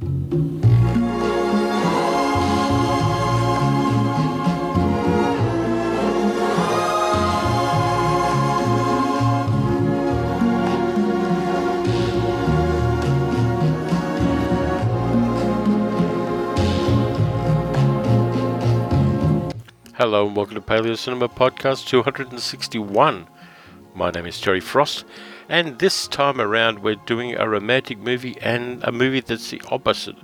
Hello and welcome to Paleo Cinema Podcast 261. My name is Jerry Frost, and this time around we're doing a romantic movie and a movie that's the opposite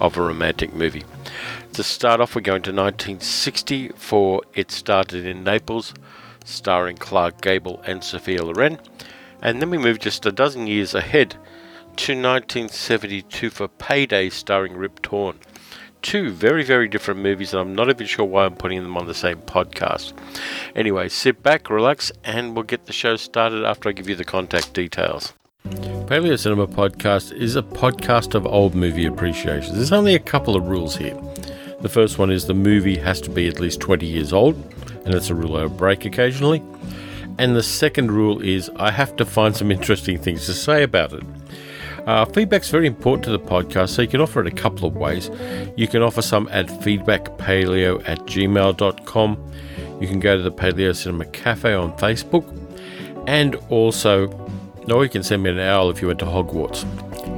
of a romantic movie. To start off, we're going to 1960 for It Started in Naples, starring Clark Gable and Sophia Loren, and then we move just a dozen years ahead to 1972 for Payday, starring Rip Torn two very, very different movies, and I'm not even sure why I'm putting them on the same podcast. Anyway, sit back, relax, and we'll get the show started after I give you the contact details. Paleo Cinema Podcast is a podcast of old movie appreciation. There's only a couple of rules here. The first one is the movie has to be at least 20 years old, and it's a rule I break occasionally. And the second rule is I have to find some interesting things to say about it. Uh, feedback's very important to the podcast, so you can offer it a couple of ways. You can offer some at feedbackpaleo at gmail.com. You can go to the Paleo Cinema Cafe on Facebook. And also, or you can send me an owl if you went to Hogwarts.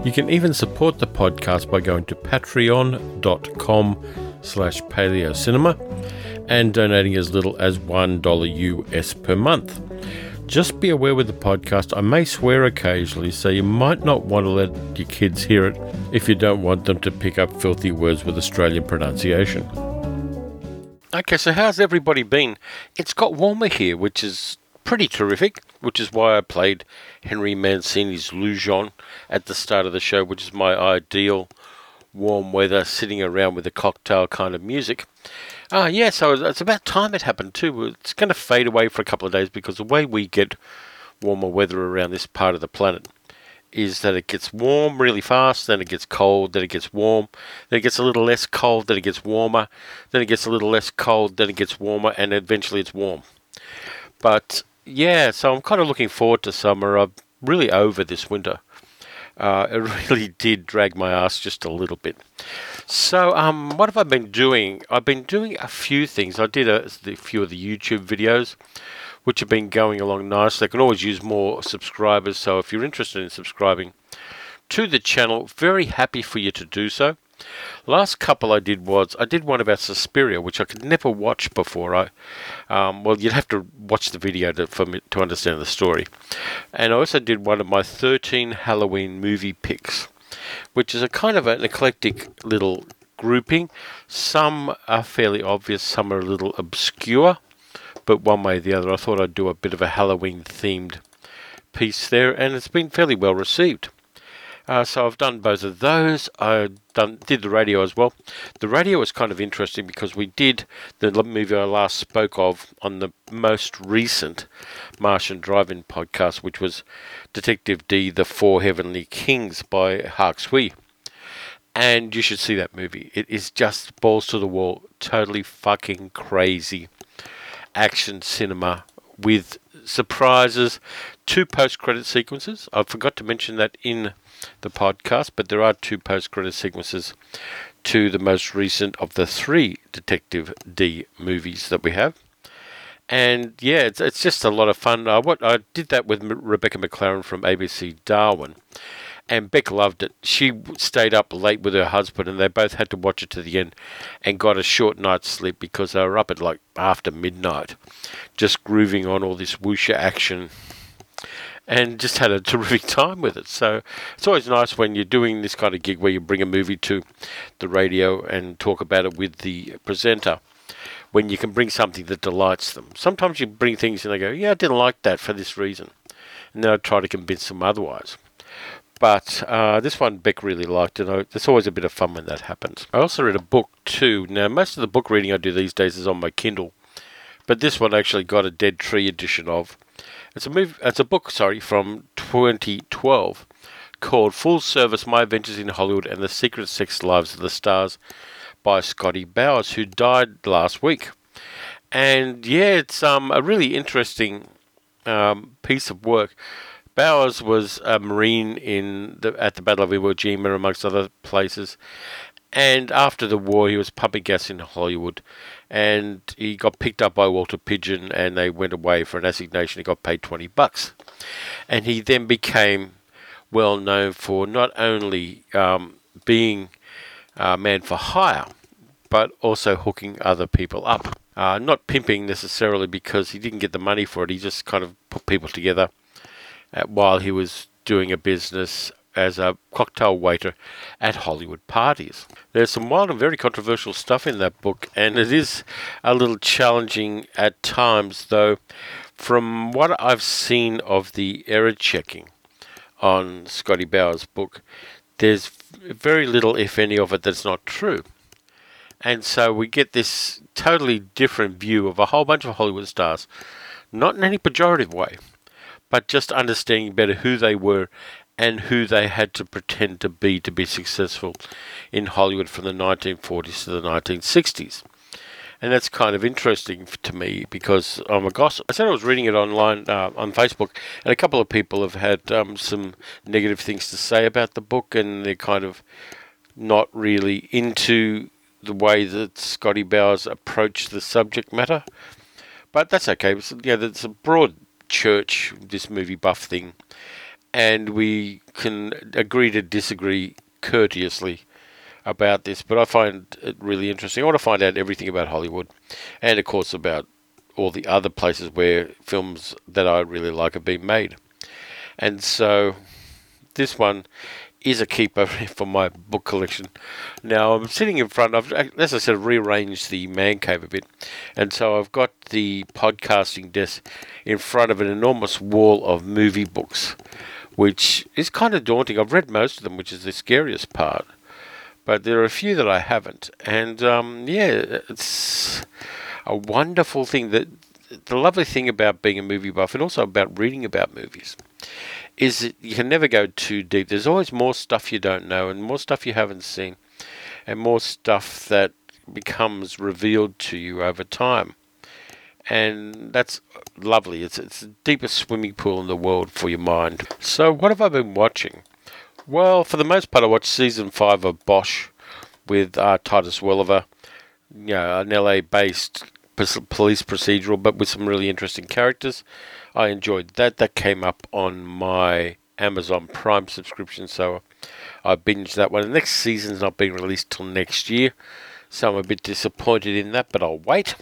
You can even support the podcast by going to patreon.com slash paleocinema and donating as little as $1 US per month. Just be aware with the podcast, I may swear occasionally, so you might not want to let your kids hear it if you don't want them to pick up filthy words with Australian pronunciation. Okay, so how's everybody been? It's got warmer here, which is pretty terrific, which is why I played Henry Mancini's Lujon at the start of the show, which is my ideal warm weather, sitting around with a cocktail kind of music. Ah, yeah, so it's about time it happened too. It's going to fade away for a couple of days because the way we get warmer weather around this part of the planet is that it gets warm really fast, then it gets cold, then it gets warm, then it gets a little less cold, then it gets warmer, then it gets a little less cold, then it gets warmer, and eventually it's warm. But yeah, so I'm kind of looking forward to summer. I'm really over this winter. Uh, it really did drag my ass just a little bit. So, um, what have I been doing? I've been doing a few things. I did a, a few of the YouTube videos, which have been going along nicely. I can always use more subscribers, so if you're interested in subscribing to the channel, very happy for you to do so. Last couple I did was I did one about Suspiria, which I could never watch before. I, um, well, you'd have to watch the video to, for me to understand the story. And I also did one of my 13 Halloween movie picks, which is a kind of an eclectic little grouping. Some are fairly obvious, some are a little obscure, but one way or the other, I thought I'd do a bit of a Halloween themed piece there, and it's been fairly well received. Uh, so I've done both of those. I done did the radio as well. The radio was kind of interesting because we did the movie I last spoke of on the most recent Martian Drive-In podcast, which was Detective Dee: The Four Heavenly Kings by Hark Tsui. And you should see that movie. It is just balls to the wall, totally fucking crazy action cinema with surprises, two post-credit sequences. I forgot to mention that in the podcast, but there are two post credit sequences to the most recent of the three Detective Dee movies that we have. And yeah, it's, it's just a lot of fun. Uh, what I did that with M- Rebecca McLaren from ABC Darwin, and Beck loved it. She stayed up late with her husband, and they both had to watch it to the end, and got a short night's sleep because they were up at like after midnight, just grooving on all this wuxia action and just had a terrific time with it. So it's always nice when you're doing this kind of gig where you bring a movie to the radio and talk about it with the presenter. When you can bring something that delights them. Sometimes you bring things and they go, Yeah, I didn't like that for this reason. And then I try to convince them otherwise. But uh, this one Beck really liked, and it's always a bit of fun when that happens. I also read a book too. Now, most of the book reading I do these days is on my Kindle, but this one I actually got a Dead Tree edition of it's a. It's a book, sorry, from 2012 called "Full Service: My Adventures in Hollywood and the Secret Sex Lives of the Stars" by Scotty Bowers, who died last week. And yeah, it's um, a really interesting um, piece of work. Bowers was a Marine in the, at the Battle of Iwo Jima, amongst other places. And after the war, he was pumping gas in Hollywood. And he got picked up by Walter Pidgeon, and they went away for an assignation. He got paid 20 bucks. And he then became well known for not only um, being a man for hire, but also hooking other people up. Uh, not pimping necessarily because he didn't get the money for it, he just kind of put people together uh, while he was doing a business as a cocktail waiter at Hollywood parties. There's some wild and very controversial stuff in that book, and it is a little challenging at times, though. From what I've seen of the error checking on Scotty Bowers' book, there's very little, if any, of it that's not true. And so we get this totally different view of a whole bunch of Hollywood stars, not in any pejorative way, but just understanding better who they were and who they had to pretend to be to be successful in Hollywood from the 1940s to the 1960s. And that's kind of interesting to me because I'm a gossip. I said I was reading it online uh, on Facebook, and a couple of people have had um, some negative things to say about the book, and they're kind of not really into the way that Scotty Bowers approached the subject matter. But that's okay. It's, know, it's a broad church, this movie buff thing, and we can agree to disagree courteously about this. But I find it really interesting. I want to find out everything about Hollywood, and of course about all the other places where films that I really like are being made. And so this one is a keeper for my book collection. Now I'm sitting in front of, as I said, rearranged the man cave a bit, and so I've got the podcasting desk in front of an enormous wall of movie books, which is kind of daunting. I've read most of them, which is the scariest part, but there are a few that I haven't, and um, yeah, it's a wonderful thing that the lovely thing about being a movie buff and also about reading about movies is that you can never go too deep. There's always more stuff you don't know and more stuff you haven't seen and more stuff that becomes revealed to you over time. And that's lovely. It's, it's the deepest swimming pool in the world for your mind. So, what have I been watching? Well, for the most part, I watched season five of Bosch with uh, Titus Welliver, you know, an LA based police procedural, but with some really interesting characters. I enjoyed that. That came up on my Amazon Prime subscription, so I binged that one. The next season's not being released till next year, so I'm a bit disappointed in that, but I'll wait.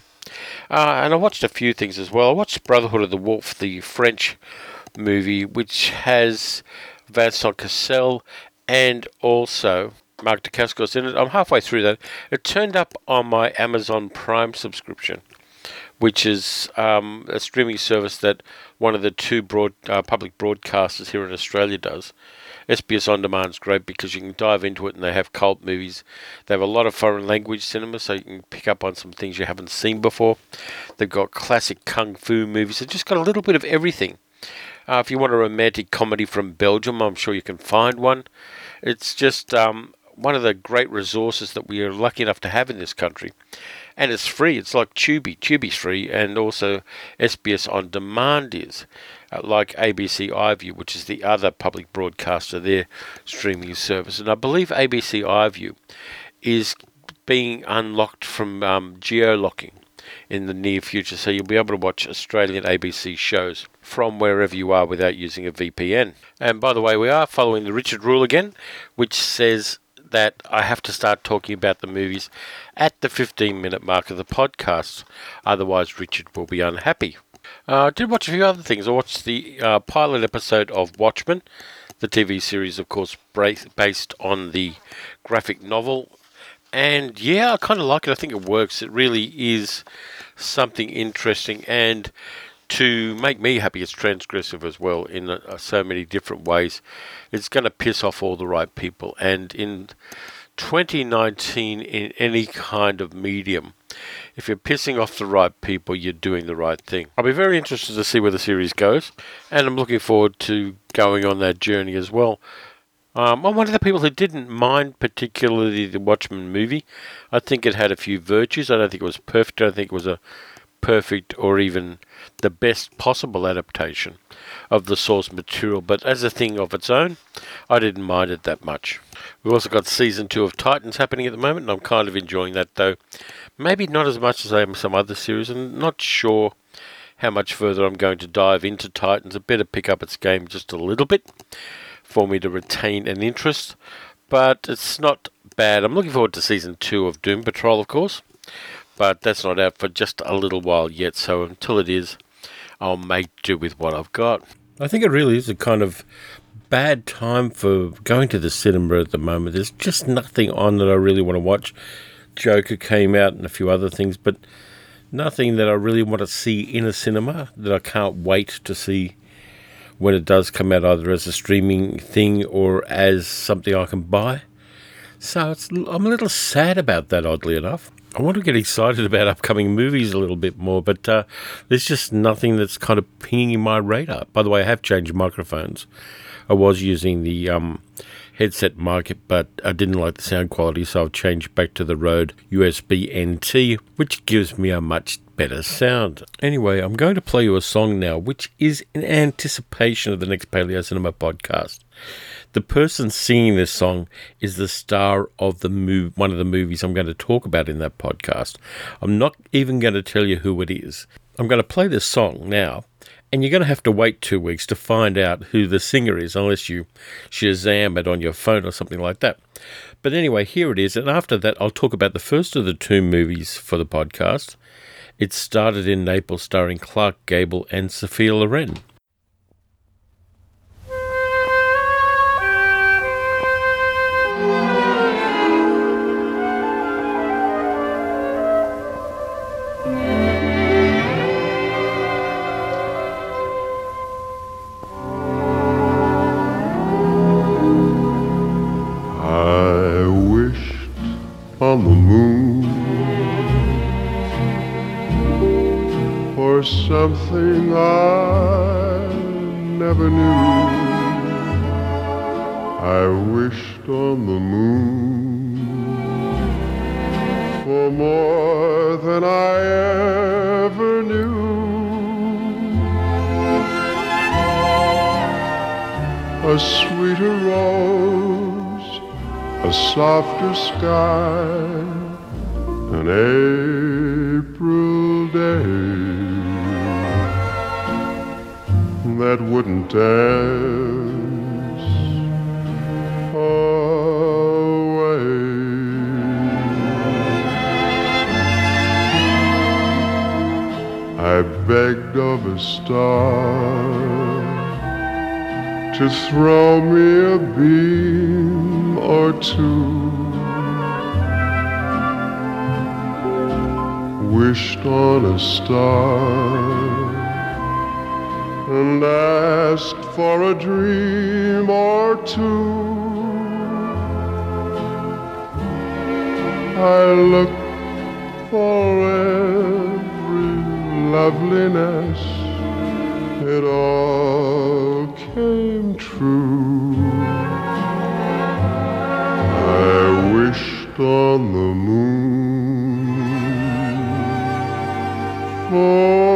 Uh, and I watched a few things as well. I watched Brotherhood of the Wolf, the French movie, which has Vincent Cassel and also Mark Dacascos in it. I'm halfway through that. It turned up on my Amazon Prime subscription which is um, a streaming service that one of the two broad uh, public broadcasters here in Australia does. SBS On Demand is great because you can dive into it and they have cult movies. They have a lot of foreign language cinema, so you can pick up on some things you haven't seen before. They've got classic kung fu movies. They've just got a little bit of everything. Uh, if you want a romantic comedy from Belgium, I'm sure you can find one. It's just um, one of the great resources that we are lucky enough to have in this country and it's free. It's like Tubi. Tubi's free, and also SBS On Demand is, like ABC iView, which is the other public broadcaster, their streaming service. And I believe ABC iView is being unlocked from um, geo-locking in the near future, so you'll be able to watch Australian ABC shows from wherever you are without using a VPN. And by the way, we are following the Richard rule again, which says that I have to start talking about the movies at the 15 minute mark of the podcast. Otherwise, Richard will be unhappy. Uh, I did watch a few other things. I watched the uh, pilot episode of Watchmen, the TV series, of course, based on the graphic novel. And yeah, I kind of like it. I think it works. It really is something interesting. And to make me happy, it's transgressive as well in uh, so many different ways. It's going to piss off all the right people. And in 2019, in any kind of medium, if you're pissing off the right people, you're doing the right thing. I'll be very interested to see where the series goes, and I'm looking forward to going on that journey as well. Um, I'm one of the people who didn't mind particularly the Watchmen movie. I think it had a few virtues. I don't think it was perfect. I don't think it was a perfect or even the best possible adaptation. of the source material, but as a thing of its own, I didn't mind it that much. We've also got season two of Titans happening at the moment, and I'm kind of enjoying that though. Maybe not as much as I am some other series, and not sure how much further I'm going to dive into Titans. I better pick up its game just a little bit for me to retain an interest, but it's not bad. I'm looking forward to season two of Doom Patrol, of course, but that's not out for just a little while yet. So until it is, I'll make do with what I've got. I think it really is a kind of bad time for going to the cinema at the moment. There's just nothing on that I really want to watch. Joker came out and a few other things, but nothing that I really want to see in a cinema that I can't wait to see when it does come out, either as a streaming thing or as something I can buy. So I'm a little sad about that, oddly enough. I want to get excited about upcoming movies a little bit more, but uh, there's just nothing that's kind of pinging in my radar. By the way, I have changed microphones. I was using the um, headset mic, but I didn't like the sound quality, so I've changed back to the Rode USB NT, which gives me a much better sound. Anyway, I'm going to play you a song now, which is in anticipation of the next Paleo Cinema podcast. The person singing this song is the star of the move, one of the movies I'm going to talk about in that podcast. I'm not even going to tell you who it is. I'm going to play this song now, and you're going to have to wait two weeks to find out who the singer is, unless you Shazam it on your phone or something like that. But anyway, here it is, and after that, I'll talk about the first of the two movies for the podcast. It started in Naples, starring Clark Gable and Sophia Loren. Something I never knew. I wished on the moon for more than I ever knew. A sweeter rose a softer sky, an April day that wouldn't dance away. I begged of a star to throw me a beam or two. Wished on a star and asked for a dream or two. I looked for every loveliness, it all came true. I wished on the moon. For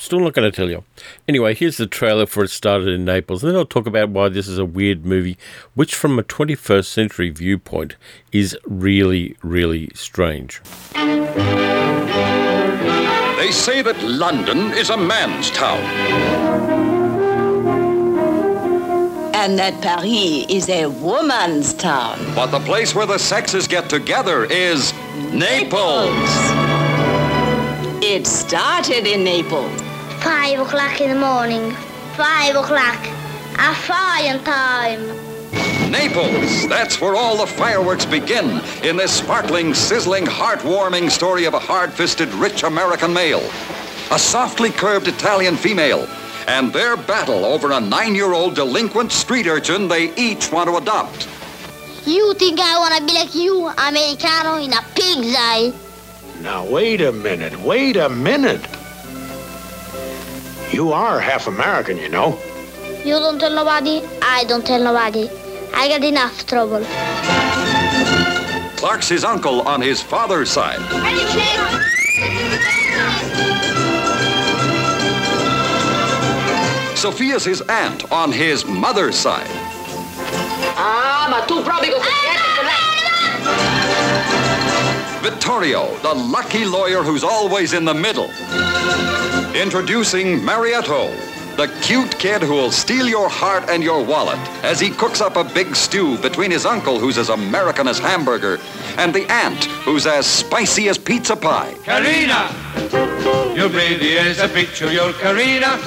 still not going to tell you. Anyway, here's the trailer for It Started in Naples, and then I'll talk about why this is a weird movie, which from a 21st century viewpoint is really, really strange. They say that London is a man's town. And that Paris is a woman's town. But the place where the sexes get together is Naples. It started in Naples. Five o'clock in the morning. Five o'clock. A fire time. Naples, that's where all the fireworks begin in this sparkling, sizzling, heartwarming story of a hard-fisted, rich American male, a softly curved Italian female, and their battle over a nine-year-old delinquent street urchin they each want to adopt. You think I wanna be like you, Americano, in a pig's eye? Now, wait a minute, wait a minute. You are half American, you know. You don't tell nobody, I don't tell nobody. I got enough trouble. Clark's his uncle on his father's side. Sophia's his aunt on his mother's side. Ah, ma tu proprio così. Vittorio, the lucky lawyer who's always in the middle. Introducing Marietto, the cute kid who'll steal your heart and your wallet as he cooks up a big stew between his uncle, who's as American as hamburger, and the aunt, who's as spicy as pizza pie. Carina! You're pretty as a picture, you're Carina.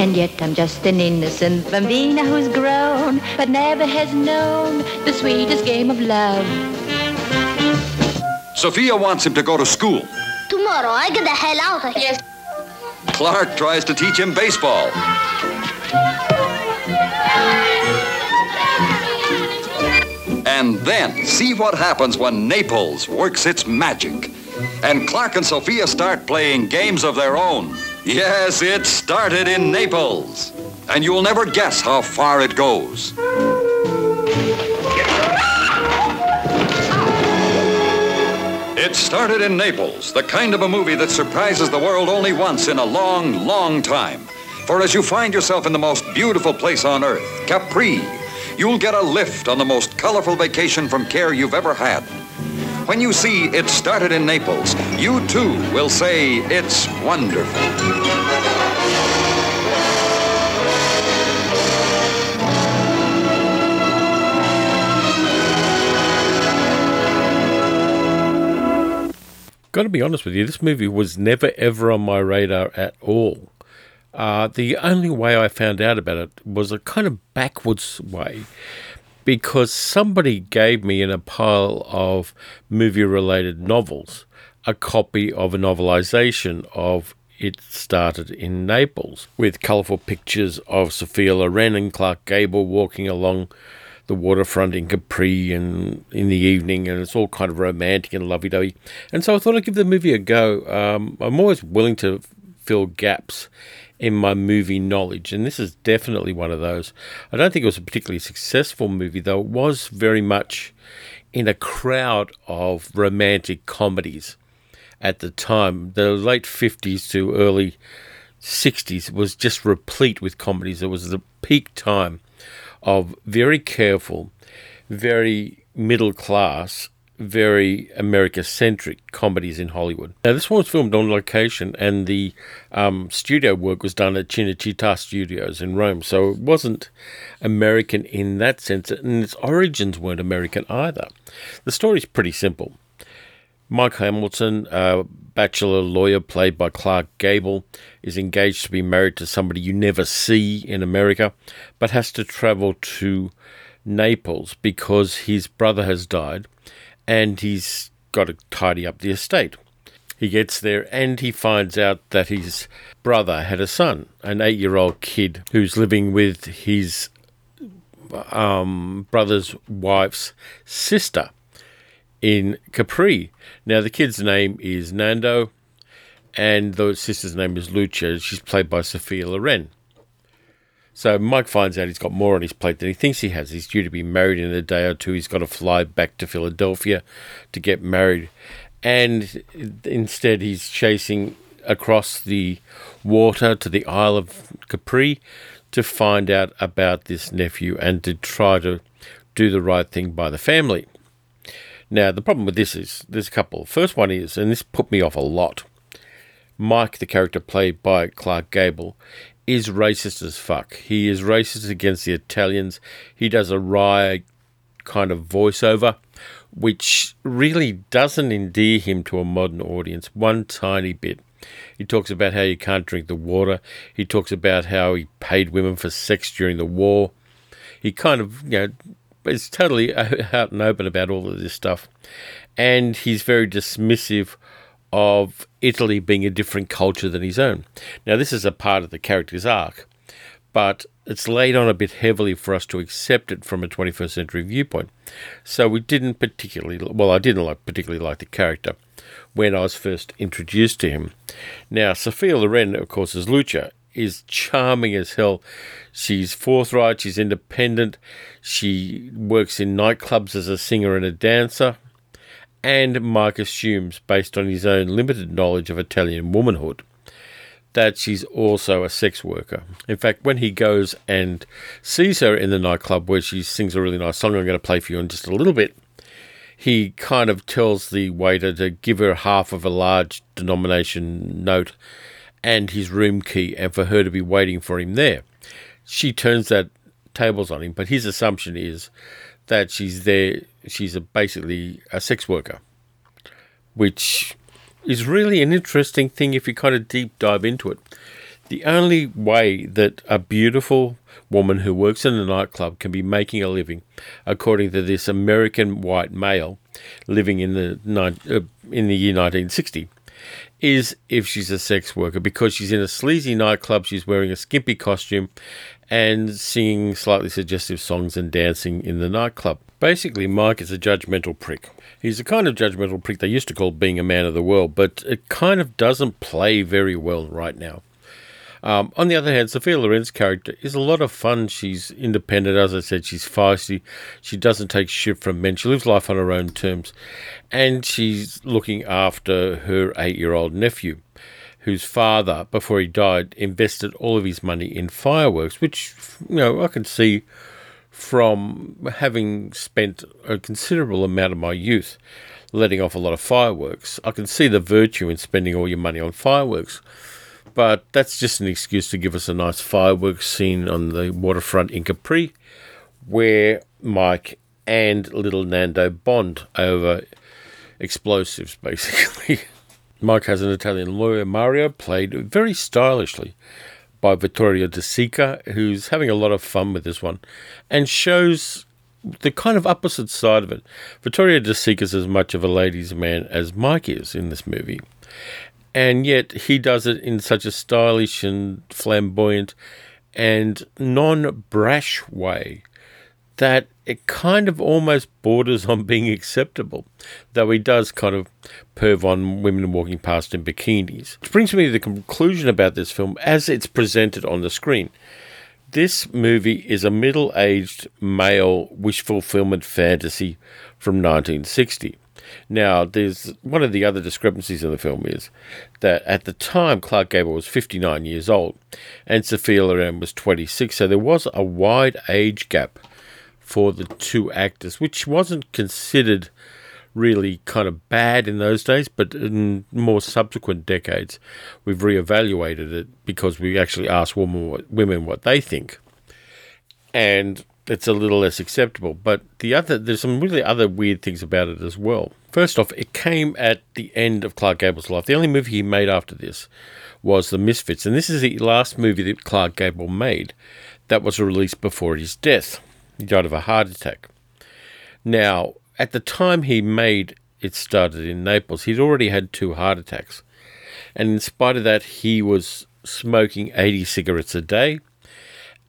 And yet I'm just an innocent bambina who's grown, but never has known the sweetest game of love. Sophia wants him to go to school. Tomorrow, I get the hell out of here. Clark tries to teach him baseball. And then see what happens when Naples works its magic. And Clark and Sophia start playing games of their own. Yes, it started in Naples. And you'll never guess how far it goes. It started in Naples, the kind of a movie that surprises the world only once in a long, long time. For as you find yourself in the most beautiful place on earth, Capri, you'll get a lift on the most colorful vacation from care you've ever had. When you see It Started in Naples, you too will say it's wonderful. Got to be honest with you, this movie was never ever on my radar at all. Uh, the only way I found out about it was a kind of backwards way because somebody gave me in a pile of movie related novels a copy of a novelization of It Started in Naples with colourful pictures of Sophia Loren and Clark Gable walking along the waterfront in Capri and in the evening, and it's all kind of romantic and lovey dovey. And so I thought I'd give the movie a go. Um, I'm always willing to fill gaps in my movie knowledge, and this is definitely one of those. I don't think it was a particularly successful movie, though it was very much in a crowd of romantic comedies at the time. The late 50s to early 60s was just replete with comedies. It was the peak time of very careful, very middle class, very America centric comedies in Hollywood. Now, this one was filmed on location, and the um, studio work was done at Cinecittà Studios in Rome, so it wasn't American in that sense, and its origins weren't American either. The story's pretty simple. Mike Hamilton, a bachelor lawyer played by Clark Gable, is engaged to be married to somebody you never see in America, but has to travel to Naples because his brother has died and he's got to tidy up the estate. He gets there and he finds out that his brother had a son, an eight year old kid who's living with his um, brother's wife's sister in Capri. Now, the kid's name is Nando, and the sister's name is Lucia. She's played by Sophia Loren. So Mike finds out he's got more on his plate than he thinks he has. He's due to be married in a day or two. He's got to fly back to Philadelphia to get married. And instead, he's chasing across the water to the Isle of Capri to find out about this nephew and to try to do the right thing by the family. Now, the problem with this is there's a couple. First one is, and this put me off a lot Mike, the character played by Clark Gable, is racist as fuck. He is racist against the Italians. He does a wry kind of voiceover, which really doesn't endear him to a modern audience one tiny bit. He talks about how you can't drink the water. He talks about how he paid women for sex during the war. He kind of, you know, is totally out and open about all of this stuff. And he's very dismissive of Italy being a different culture than his own. Now, this is a part of the character's arc, but it's laid on a bit heavily for us to accept it from a 21st century viewpoint. So we didn't particularly, well, I didn't like, particularly like the character when I was first introduced to him. Now, Sophia Loren, of course, is Lucia, is charming as hell. She's forthright, she's independent, she works in nightclubs as a singer and a dancer and Mike assumes, based on his own limited knowledge of Italian womanhood, that she's also a sex worker. In fact, when he goes and sees her in the nightclub where she sings a really nice song, I'm going to play for you in just a little bit, he kind of tells the waiter to give her half of a large denomination note and his room key and for her to be waiting for him there. She turns that tables on him, but his assumption is that she's there, she's a, basically a sex worker, which is really an interesting thing if you kind of deep dive into it. The only way that a beautiful woman who works in a nightclub can be making a living, according to this American white male living in the uh, in the year 1960, is if she's a sex worker because she's in a sleazy nightclub, she's wearing a skimpy costume, and singing slightly suggestive songs and dancing in the nightclub. Basically, Mike is a judgmental prick. He's the kind of judgmental prick they used to call being a man of the world, but it kind of doesn't play very well right now. Um, on the other hand, Sophia Loren's character is a lot of fun. She's independent, as I said, she's feisty. She doesn't take shit from men. She lives life on her own terms. And she's looking after her eight year old nephew whose father, before he died, invested all of his money in fireworks, which, you know, I can see from having spent a considerable amount of my youth letting off a lot of fireworks. I can see the virtue in spending all your money on fireworks. But that's just an excuse to give us a nice fireworks scene on the waterfront in Capri, where Mike and little Nando bond over explosives, basically. Mike has an Italian lawyer, Mario, played very stylishly by Vittorio De Sica, who's having a lot of fun with this one and shows the kind of opposite side of it. Vittorio De Sica is as much of a ladies' man as Mike is in this movie. And yet he does it in such a stylish and flamboyant and non brash way that it kind of almost borders on being acceptable, though he does kind of perv on women walking past in bikinis. Which brings me to the conclusion about this film as it's presented on the screen. This movie is a middle aged male wish fulfillment fantasy from 1960. Now, there's one of the other discrepancies in the film is that at the time Clark Gable was 59 years old and Sophia Loren was 26, so there was a wide age gap for the two actors, which wasn't considered really kind of bad in those days, but in more subsequent decades, we've reevaluated it because we actually asked women what, they think, and it's a little less acceptable. But the other, there's some really other weird things about it as well. First off, it came at the end of Clark Gable's life. The only movie he made after this was The Misfits, and this is the last movie that Clark Gable made that was released before his death. He died of a heart attack. Now, at the time he made It Started in Naples, he'd already had two heart attacks. And in spite of that, he was smoking 80 cigarettes a day.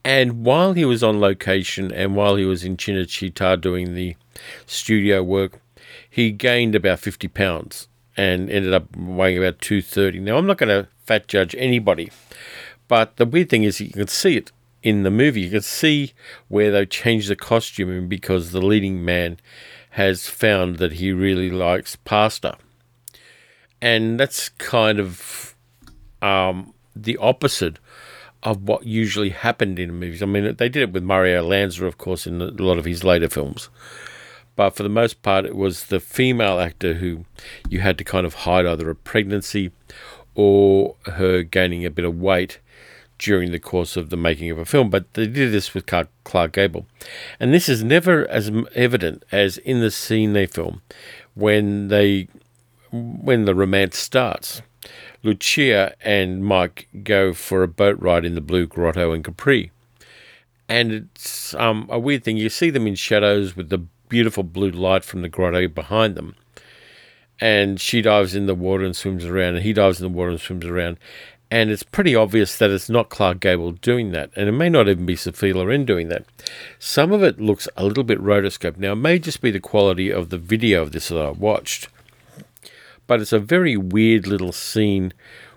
And while he was on location and while he was in Cinecittà doing the studio work, he gained about 50 pounds and ended up weighing about 230. Now, I'm not going to fat judge anybody, but the weird thing is you can see it in the movie. You can see where they changed the costume because the leading man has found that he really likes pasta. And that's kind of um, the opposite of what usually happened in movies. I mean, they did it with Mario Lanza, of course, in a lot of his later films. But for the most part, it was the female actor who you had to kind of hide either a pregnancy or her gaining a bit of weight during the course of the making of a film. But they did this with Clark Gable. And this is never as evident as in the scene they film when they when the romance starts. Lucia and Mike go for a boat ride in the Blue Grotto in Capri. And it's um, a weird thing. You see them in shadows with the beautiful blue light from the grotto behind them. And she dives in the water and swims around, and he dives in the water and swims around. And it's pretty obvious that it's not Clark Gable doing that, and it may not even be Sophia Loren doing that. Some of it looks a little bit rotoscope. Now, it may just be the quality of the video of this that I watched, but it's a very weird little scene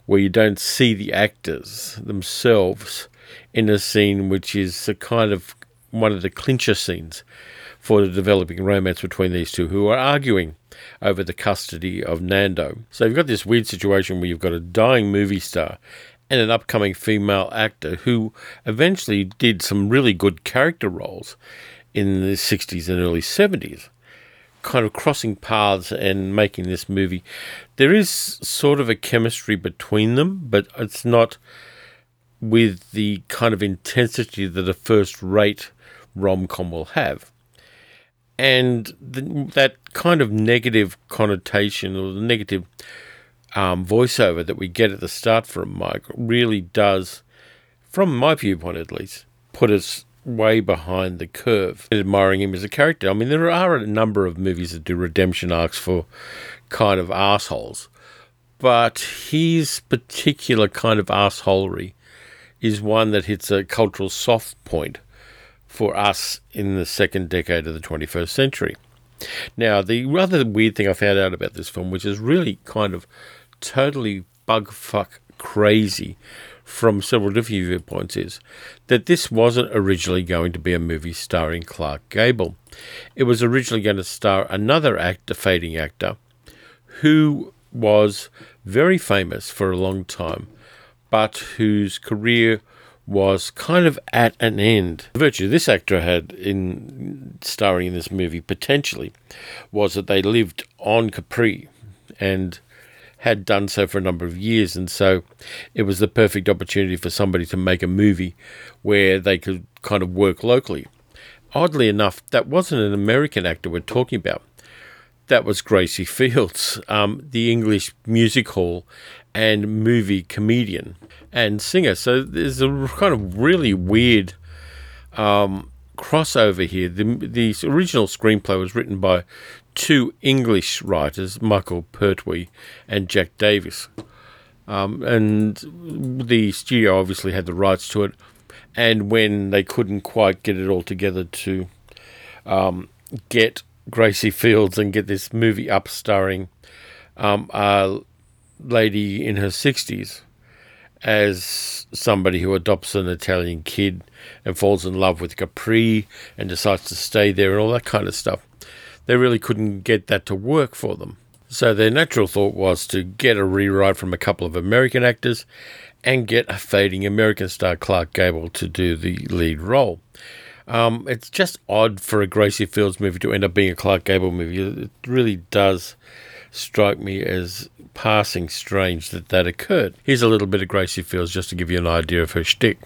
where you don't see the actors themselves in a scene which is a kind of one of the clincher scenes for the developing romance between these two who are arguing over the custody of Nando. So you've got this weird situation where you've got a dying movie star and an upcoming female actor who eventually did some really good character roles in the 60s and early 70s kind of crossing paths and making this movie. There is sort of a chemistry between them, but it's not with the kind of intensity that a first rate rom com will have. And the, that kind of negative connotation or the negative um, voiceover that we get at the start from Mike really does, from my viewpoint at least, put us way behind the curve admiring him as a character. I mean, there are a number of movies that do redemption arcs for kind of assholes, but his particular kind of assholery is one that hits a cultural soft point for us in the second decade of the 21st century. Now, the rather weird thing I found out about this film, which is really kind of totally bugfuck crazy from several different viewpoints is that this wasn't originally going to be a movie starring Clark Gable. It was originally going to star another actor, fading actor, who was very famous for a long time, but whose career was kind of at an end. The virtue this actor had in starring in this movie potentially was that they lived on Capri and had done so for a number of years, and so it was the perfect opportunity for somebody to make a movie where they could kind of work locally. Oddly enough, that wasn't an American actor we're talking about. That was Gracie Fields, um, the English music hall and movie comedian and singer. So there's a kind of really weird um, crossover here. The, the original screenplay was written by two English writers, Michael Pertwee and Jack Davis. Um, and the studio obviously had the rights to it. And when they couldn't quite get it all together to um, get Gracie Fields and get this movie up starring um, a lady in her 60s as somebody who adopts an Italian kid and falls in love with Capri and decides to stay there and all that kind of stuff they really couldn't get that to work for them. So their natural thought was to get a rewrite from a couple of American actors and get a fading American star Clark Gable to do the lead role. Um, it's just odd for a Gracie Fields movie to end up being a Clark Gable movie. It really does strike me as passing strange that that occurred. Here's a little bit of Gracie Fields just to give you an idea of her shtick.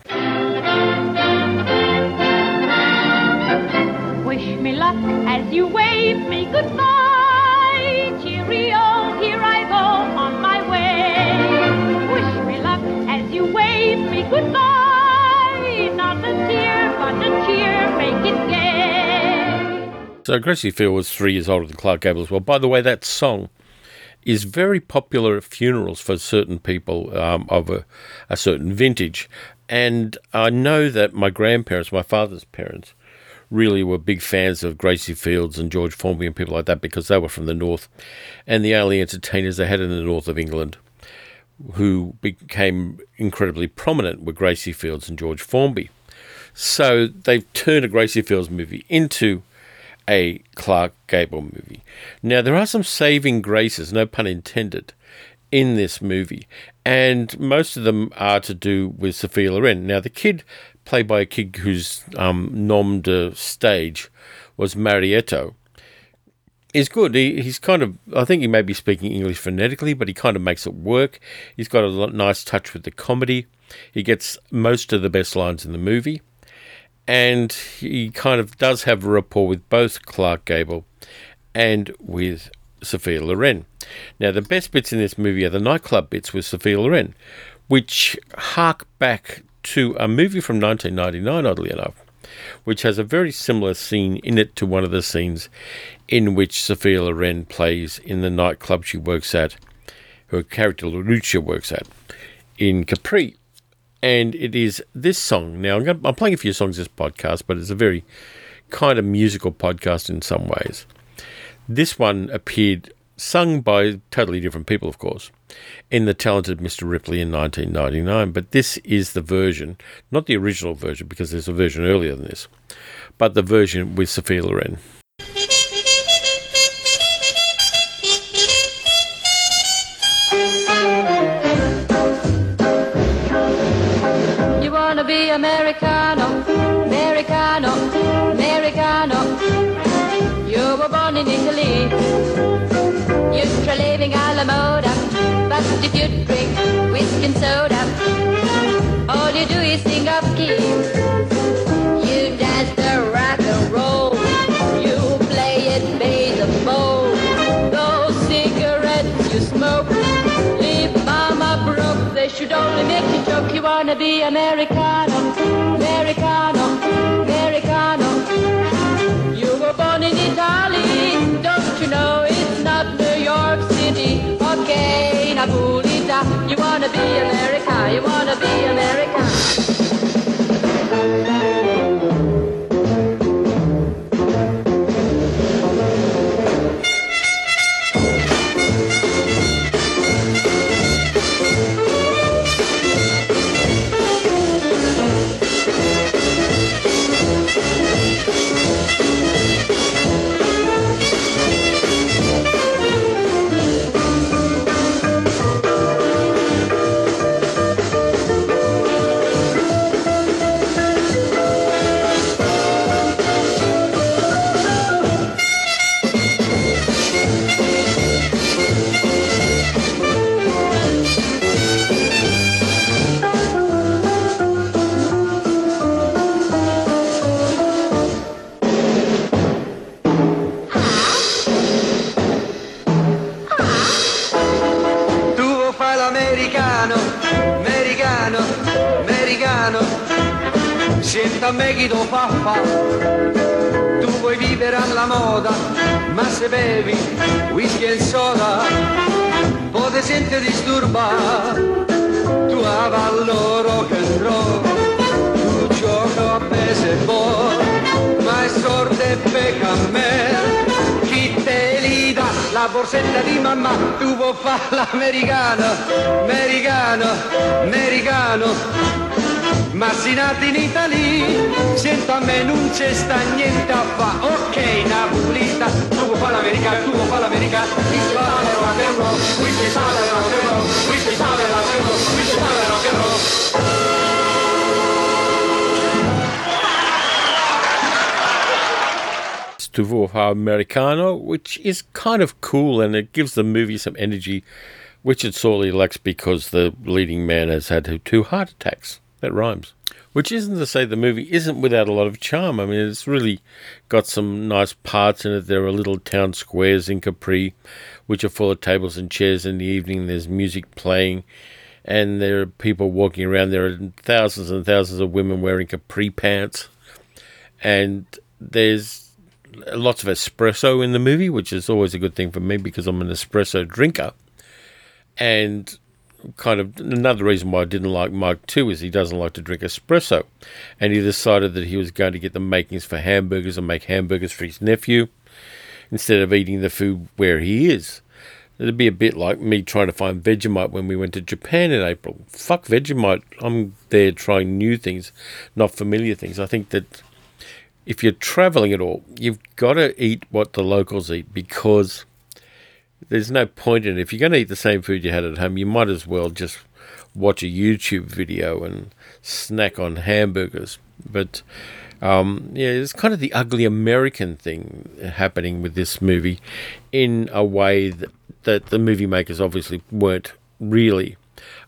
So Gracie Field was three years older than Clark Gable as well. By the way, that song is very popular at funerals for certain people um, of a, a certain vintage. And I know that my grandparents, my father's parents, really were big fans of Gracie Fields and George Formby and people like that because they were from the north. And the only entertainers they had in the north of England who became incredibly prominent were Gracie Fields and George Formby. So they've turned a Gracie Fields movie into a Clark Gable movie. Now, there are some saving graces, no pun intended, in this movie, and most of them are to do with Sophia Loren. Now, the kid, played by a kid whose um, nom de stage was Marietto, is good. He, he's kind of, I think he may be speaking English phonetically, but he kind of makes it work. He's got a nice touch with the comedy. He gets most of the best lines in the movie. And he kind of does have a rapport with both Clark Gable and with Sophia Loren. Now, the best bits in this movie are the nightclub bits with Sophia Loren, which hark back to a movie from 1999, oddly enough, which has a very similar scene in it to one of the scenes in which Sophia Loren plays in the nightclub she works at, her character Lucia works at, in Capri. And it is this song. Now, I'm, gonna, I'm playing a few songs this podcast, but it's a very kind of musical podcast in some ways. This one appeared sung by totally different people, of course, in The Talented Mr. Ripley in 1999. But this is the version, not the original version, because there's a version earlier than this, but the version with Sophia Loren. If you drink whiskey and soda, all you do is sing up key. You dance the rock and roll. You play it baseball. Those cigarettes you smoke leave mama broke. They should only make you joke. You wanna be Americano, Senta a me chi lo fa fa. Tu vuoi vivere alla moda, ma se bevi whisky e soda, poi ti senti disturbare. Tu avallo rock and roll, tu gioca a baseball, ma è sordo e pecca a me. Chi te li dà la borsetta di mamma, tu vuoi fare l'americano, americano, americano. Ma si nati in Italia, sento a me non c'è sta niente a fa. Ok, Napolita, tu vuoi fare l'americano, tu vuoi fare l'americano. Qui si sale rock and roll, qui si sale rock and roll, qui si sale rock and roll, qui si sale rock and roll. Americano, which is kind of cool and it gives the movie some energy, which it sorely lacks because the leading man has had two heart attacks. That rhymes. Which isn't to say the movie isn't without a lot of charm. I mean, it's really got some nice parts in it. There are little town squares in Capri, which are full of tables and chairs in the evening. There's music playing, and there are people walking around. There are thousands and thousands of women wearing Capri pants, and there's lots of espresso in the movie, which is always a good thing for me because I'm an espresso drinker. And kind of another reason why I didn't like Mike too is he doesn't like to drink espresso, and he decided that he was going to get the makings for hamburgers and make hamburgers for his nephew instead of eating the food where he is. It'd be a bit like me trying to find Vegemite when we went to Japan in April. Fuck Vegemite. I'm there trying new things, not familiar things. I think that if you're traveling at all, you've got to eat what the locals eat because there's no point in it. If you're going to eat the same food you had at home, you might as well just watch a YouTube video and snack on hamburgers. But um, yeah, it's kind of the ugly American thing happening with this movie in a way that, that the movie makers obviously weren't really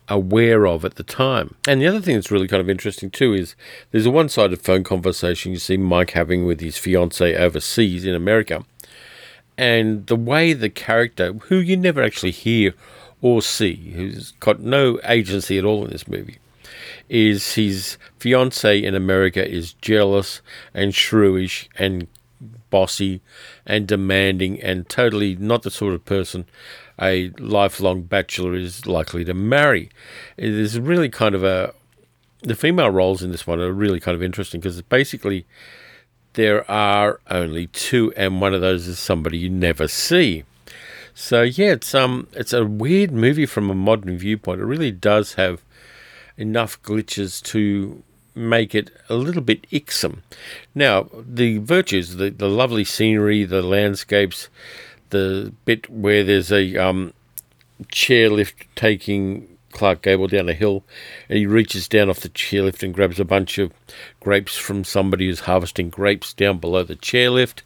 aware of at the time. And the other thing that's really kind of interesting too is there's a one sided phone conversation you see Mike having with his fiancee overseas in America. And the way the character, who you never actually hear or see, who's got no agency at all in this movie, is his fiancee in America is jealous and shrewish and bossy and demanding and totally not the sort of person a lifelong bachelor is likely to marry. It is really kind of a. The female roles in this one are really kind of interesting because it's basically there are only two, and one of those is somebody you never see. So yeah, it's um, it's a weird movie from a modern viewpoint. It really does have enough glitches to make it a little bit icksome. Now, the virtues, the, the lovely scenery, the landscapes, the bit where there's a um, chairlift taking Clark Gable down a hill, and he reaches down off the chairlift and grabs a bunch of grapes from somebody who's harvesting grapes down below the chairlift.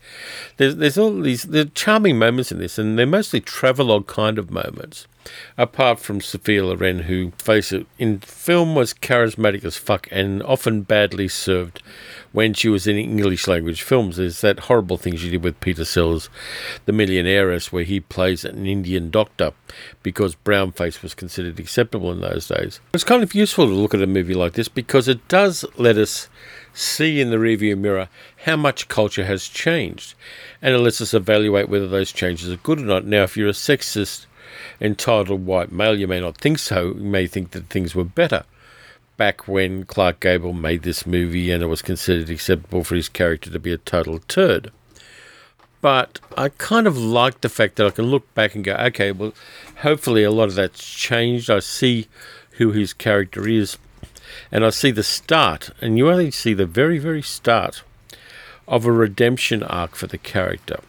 There's there's all these there charming moments in this, and they're mostly travelogue kind of moments. Apart from Sophia Loren, who, face it, in film was charismatic as fuck and often badly served when she was in English language films. There's that horrible thing she did with Peter Sellers, The Millionairess, where he plays an Indian doctor because brownface was considered acceptable in those days. It's kind of useful to look at a movie like this because it does let us see in the rearview mirror how much culture has changed. And it lets us evaluate whether those changes are good or not. Now, if you're a sexist, entitled white male, you may not think so. You may think that things were better back when Clark Gable made this movie and it was considered acceptable for his character to be a total turd. But I kind of like the fact that I can look back and go, okay, well, hopefully a lot of that's changed. I see who his character is, and I see the start, and you only see the very, very start of a redemption arc for the character.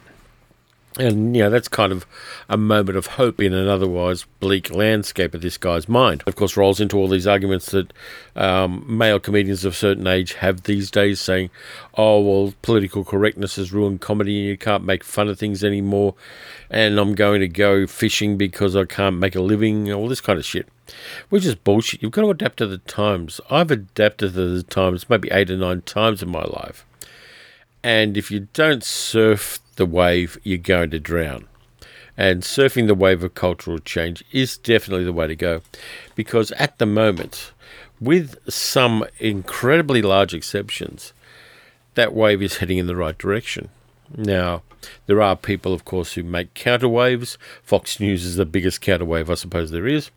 And, you know, that's kind of a moment of hope in an otherwise bleak landscape of this guy's mind. Of course, rolls into all these arguments that um, male comedians of a certain age have these days saying, oh, well, political correctness has ruined comedy and you can't make fun of things anymore. And I'm going to go fishing because I can't make a living, all this kind of shit. Which is bullshit. You've got to adapt to the times. I've adapted to the times maybe eight or nine times in my life. And if you don't surf the wave, you're going to drown. And surfing the wave of cultural change is definitely the way to go. Because at the moment, with some incredibly large exceptions, that wave is heading in the right direction. Now, there are people, of course, who make counterwaves. Fox News is the biggest counterwave, I suppose, there is.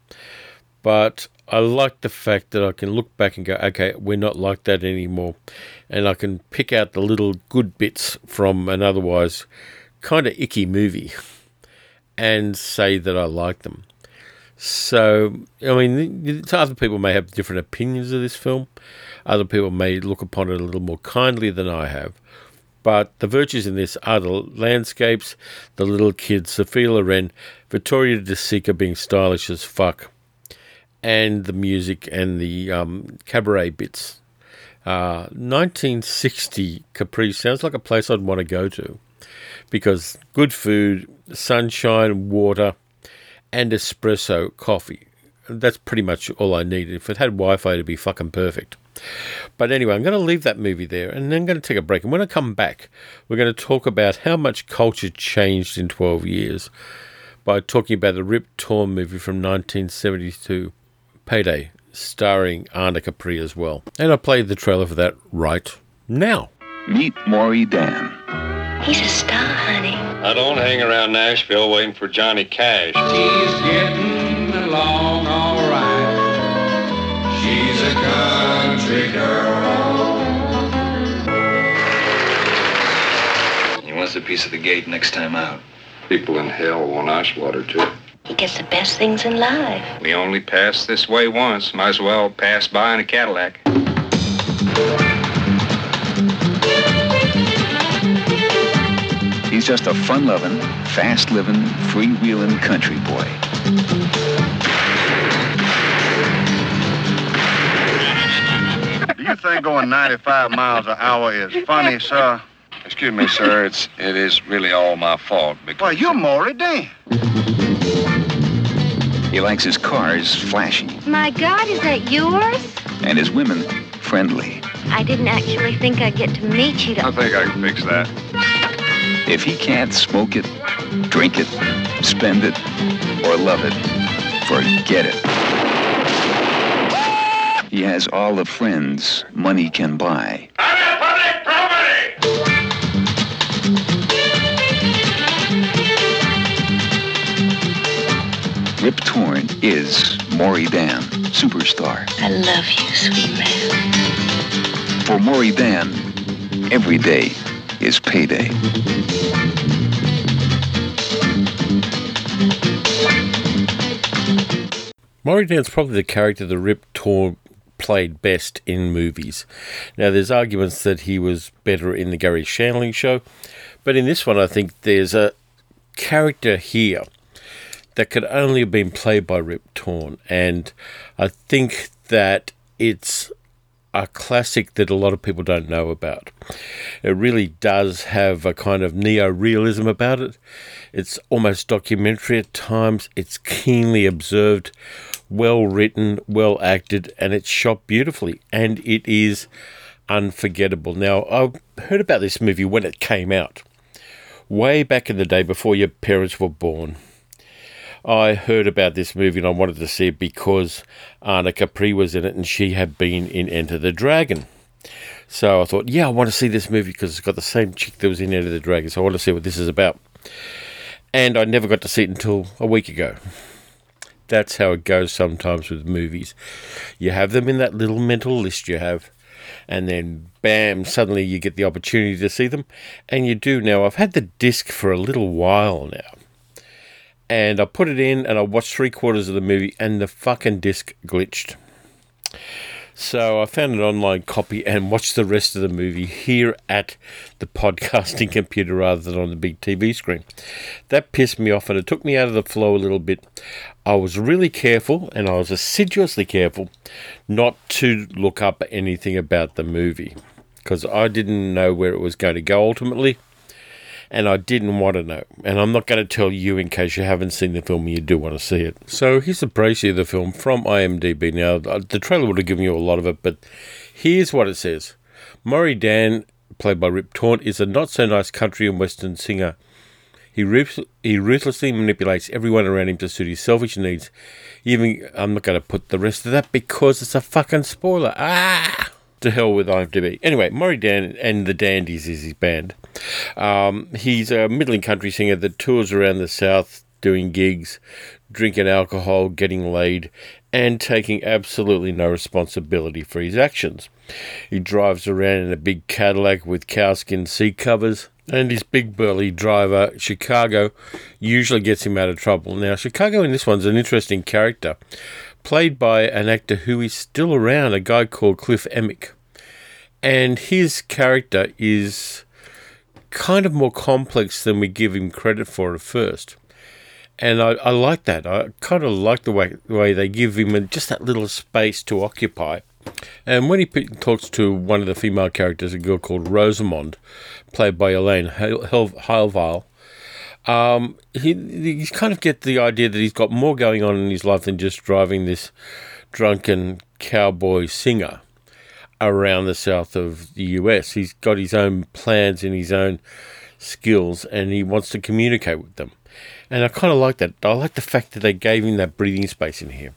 But I like the fact that I can look back and go, okay, we're not like that anymore. And I can pick out the little good bits from an otherwise kind of icky movie and say that I like them. So, I mean, other people may have different opinions of this film. Other people may look upon it a little more kindly than I have. But the virtues in this are the landscapes, the little kids, Sophia Loren, Vittorio De Sica being stylish as fuck, and the music and the um, cabaret bits. Uh, 1960 Capri sounds like a place I'd want to go to because good food, sunshine, water, and espresso coffee. That's pretty much all I needed. If it had Wi Fi, it'd be fucking perfect. But anyway, I'm going to leave that movie there and then I'm going to take a break. And when I come back, we're going to talk about how much culture changed in 12 years by talking about the Rip Torn movie from 1972. Payday, starring Ahna Capri as well. And I played the trailer for that right now. Meet Maury Dan. He's a star, honey. I don't hang around Nashville waiting for Johnny Cash. She's getting along all right. She's a country girl. He wants a piece of the gate next time out. People in hell want ice water too. He gets the best things in life. We only pass this way once. Might as well pass by in a Cadillac. He's He's just a fun-loving, fast-living, freewheeling country boy. Do you think going 95 miles an hour is funny, sir? Excuse me, sir. It's it is really all my fault because. Well, you're Maury Dan. He likes his cars flashy My God, is that yours? and his women friendly. I didn't actually think I'd get to meet you. I think I can fix that. If he can't smoke it, drink it, spend it, or love it, forget it. He has all the friends money can buy. Rip Torn is Maury Dan, superstar. I love you, sweet man. For Maury Dan, every day is payday. Maury Dan's probably the character the Rip Torn played best in movies. Now, there's arguments that he was better in the Garry Shandling show, but in this one, I think there's a character here that could only have been played by Rip Torn, and I think that it's a classic that a lot of people don't know about. It really does have a kind of neo realism about it. It's almost documentary at times. It's keenly observed, well written, well acted, and it's shot beautifully. And it is unforgettable. Now, I heard about this movie when it came out, way back in the day before your parents were born. I heard about this movie and I wanted to see it because Ahna Capri was in it and she had been in Enter the Dragon. So I thought, yeah, I want to see this movie because it's got the same chick that was in Enter the Dragon. So I want to see what this is about. And I never got to see it until a week ago. That's how it goes sometimes with movies. You have them in that little mental list you have, and then bam, suddenly you get the opportunity to see them. And you do now. I've had the disc for a little while now and I put it in and I watched three quarters of the movie and the fucking disc glitched. So I found an online copy and watched the rest of the movie here at the podcasting computer rather than on the big TV screen. That pissed me off and it took me out of the flow a little bit. I was really careful and I was assiduously careful not to look up anything about the movie because I didn't know where it was going to go ultimately and I didn't want to know. And I'm not going to tell you in case you haven't seen the film and you do want to see it. So here's a preview of the film from IMDb. Now, the trailer would have given you a lot of it, but here's what it says Murray Dan, played by Rip Torn, is a not so nice country and western singer. He, he ruthlessly manipulates everyone around him to suit his selfish needs. Even I'm not going to put the rest of that because it's a fucking spoiler. Ah! To hell with IMDb. Anyway, Murray Dan and the Dandies is his band. Um, he's a middling country singer that tours around the South doing gigs, drinking alcohol, getting laid, and taking absolutely no responsibility for his actions. He drives around in a big Cadillac with cowskin seat covers, and his big burly driver, Chicago, usually gets him out of trouble. Now, Chicago in this one's an interesting character, played by an actor who is still around, a guy called Cliff Emmich. And his character is kind of more complex than we give him credit for at first. And I, I like that. I kind of like the way, the way they give him just that little space to occupy. And when he talks to one of the female characters, a girl called Rosamond, played by Elayne Heilveil, um, he, you kind of get the idea that he's got more going on in his life than just driving this drunken cowboy singer around the south of the US. He's got his own plans and his own skills, and he wants to communicate with them. And I kind of like that. I like the fact that they gave him that breathing space in here.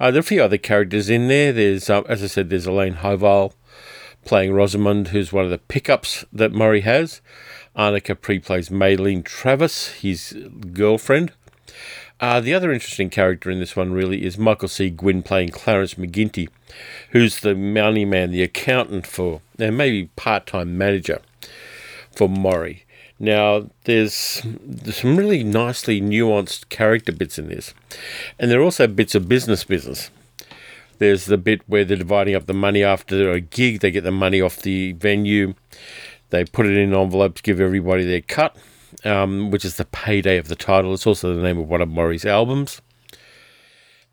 Uh, there are a few other characters in there. There's, um, as I said, there's Elaine Hoval playing Rosamund, who's one of the pickups that Murray has. Ahna Capri plays Maylene Travis, his girlfriend. Uh, the other interesting character in this one really is Michael C. Gwynne playing Clarence McGinty, who's the money man, the accountant for, and maybe part time manager for Maury. Now, there's, there's some really nicely nuanced character bits in this, and there are also bits of business business. There's the bit where they're dividing up the money after a gig, they get the money off the venue, they put it in envelopes, give everybody their cut, um, which is the payday of the title. It's also the name of one of Murray's albums.